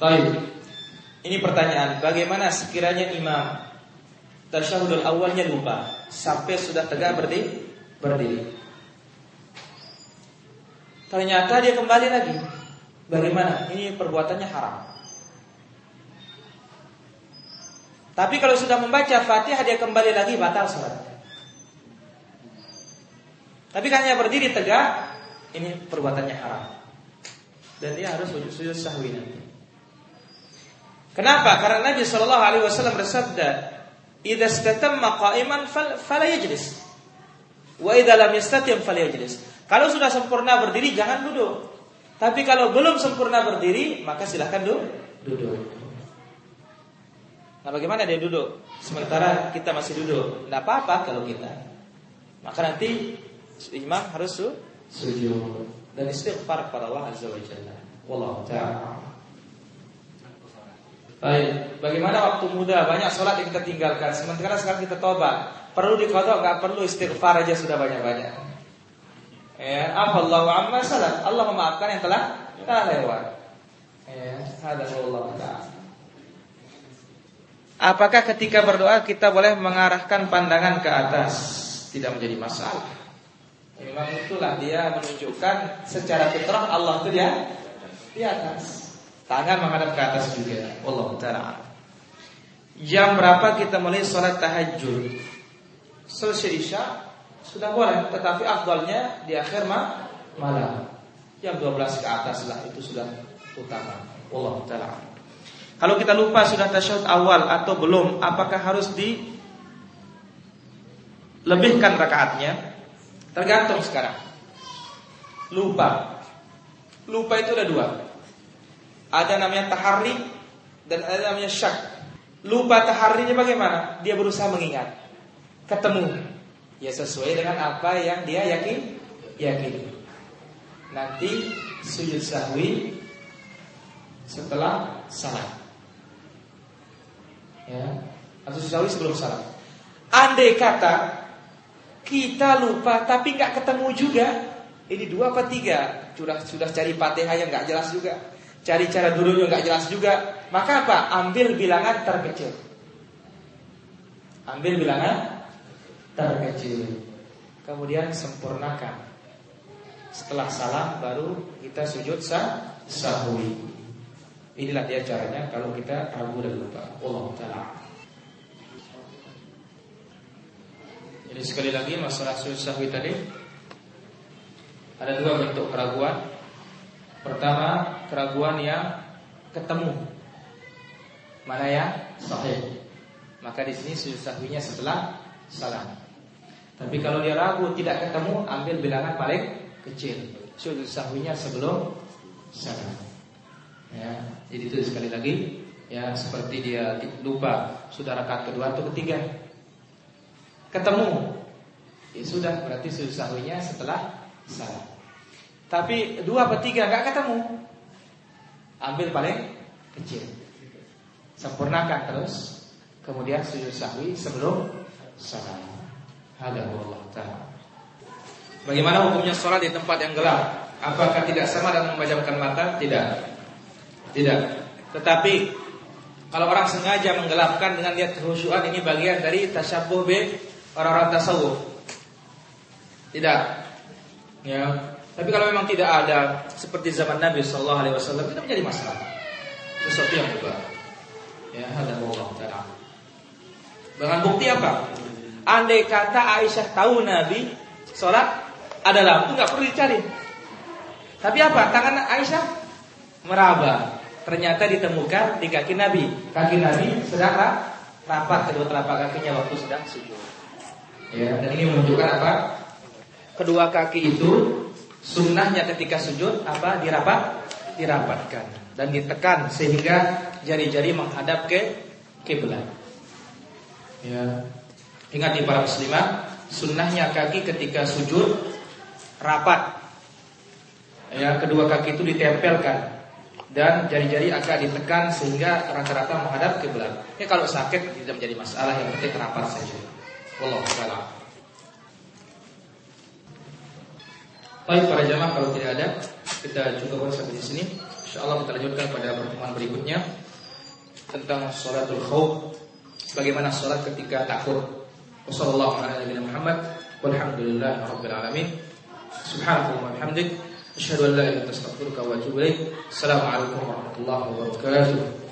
Baik. Ini pertanyaan, bagaimana sekiranya imam tasyahudul awalnya lupa sampai sudah tegak berdiri? Berdiri. Ternyata dia kembali lagi. Bagaimana? Ini perbuatannya haram. Tapi kalau sudah membaca Fatihah dia kembali lagi batal salat. Tapi hanya berdiri tegak, ini perbuatannya haram. Dan dia harus sujud, sujud sahwi nanti. Kenapa? Karena Nabi Shallallahu Alaihi Wasallam bersabda, "Idza istatamma qa'iman fala yajlis, wa idza lam yastatim fala yajlis." Kalau sudah sempurna berdiri jangan duduk. Tapi kalau belum sempurna berdiri, maka silahkan duduk. Nah bagaimana dia duduk? Sementara kita masih duduk. Tidak apa-apa kalau kita. Maka nanti imam harus su sujud dan istighfar kepada Allah Azza wa Jalla. Wallahu ta'ala. Baik, bagaimana waktu muda? Banyak sholat yang kita tinggalkan. Sementara sekarang kita tobat. Perlu dikodok, nggak perlu. Istighfar aja sudah banyak-banyak. Ya, Allah amma salat Allah memaafkan yang telah telah lewat. Ya, ada Allah Apakah ketika berdoa kita boleh mengarahkan pandangan ke atas? Tidak menjadi masalah. Memang itulah dia menunjukkan secara fitrah Allah itu dia di atas. Tangan menghadap ke atas juga. Allah taala. Jam berapa kita mulai sholat tahajud? Selesai isya sudah boleh, tetapi afdalnya di akhir malam. Jam 12 ke atas lah itu sudah utama. Allah taala. Kalau kita lupa sudah tasyahud awal atau belum, apakah harus di lebihkan rakaatnya? Tergantung sekarang. Lupa. Lupa itu ada dua. Ada namanya tahari dan ada namanya syak. Lupa taharinya bagaimana? Dia berusaha mengingat. Ketemu. Ya sesuai dengan apa yang dia yakin yakin. Nanti sujud sahwi setelah salat ya atau sujud sebelum salam. Andai kata kita lupa tapi nggak ketemu juga, ini dua apa tiga? Sudah sudah cari fatihah yang nggak jelas juga, cari cara duduknya nggak jelas juga. Maka apa? Ambil bilangan terkecil. Ambil bilangan terkecil. Kemudian sempurnakan. Setelah salam baru kita sujud sah sahwi. Inilah dia caranya kalau kita ragu dan lupa. Allah taala. Jadi sekali lagi masalah sujud sahwi tadi ada dua bentuk keraguan. Pertama, keraguan yang ketemu. Mana yang sahih? Maka di sini sujud sahwinya setelah salam. Tapi kalau dia ragu tidak ketemu, ambil bilangan paling kecil. Sujud sahwinya sebelum salam. Ya, jadi itu sekali lagi ya seperti dia lupa sudah rakaat kedua atau ketiga. Ketemu. Ya sudah berarti sujud sahwinya setelah salam. Tapi dua atau tiga nggak ketemu. Ambil paling kecil. Sempurnakan terus. Kemudian sujud sahwi sebelum salam. Ada Allah taala. Bagaimana hukumnya sholat di tempat yang gelap? Apakah tidak sama dengan memejamkan mata? Tidak. Tidak. Tetapi kalau orang sengaja menggelapkan dengan lihat kehusuan ini bagian dari tasyabuh be orang-orang tasawuf. Tidak. Ya. Tapi kalau memang tidak ada seperti zaman Nabi Shallallahu Alaihi Wasallam itu menjadi masalah. Sesuatu yang berubah. Ya, ada Allah Taala. Dengan bukti apa? Andai kata Aisyah tahu Nabi sholat ada lampu nggak perlu dicari. Tapi apa? Tangan Aisyah meraba. Ternyata ditemukan di kaki Nabi. Kaki Nabi sedang rapat kedua telapak kakinya waktu sedang sujud. Ya, dan ini menunjukkan apa? Kedua kaki itu sunnahnya ketika sujud apa dirapat dirapatkan dan ditekan sehingga jari-jari menghadap ke kiblat. Ya. Ingat di para muslimat, sunnahnya kaki ketika sujud rapat. Ya, kedua kaki itu ditempelkan dan jari-jari agak ditekan sehingga rata-rata menghadap belakang. Ya kalau sakit tidak menjadi masalah, yang penting rapat saja. Wallahu a'lam. Baik para jamaah kalau tidak ada kita cukup sampai di sini. Insyaallah kita lanjutkan pada pertemuan berikutnya tentang sholatul khauf. Bagaimana sholat ketika takut. Wassalamualaikum warahmatullahi wabarakatuh. Alamin. Subhanallah wa bihamdik. Asyhadu an la ilaha illa. Assalamualaikum warahmatullahi wabarakatuh.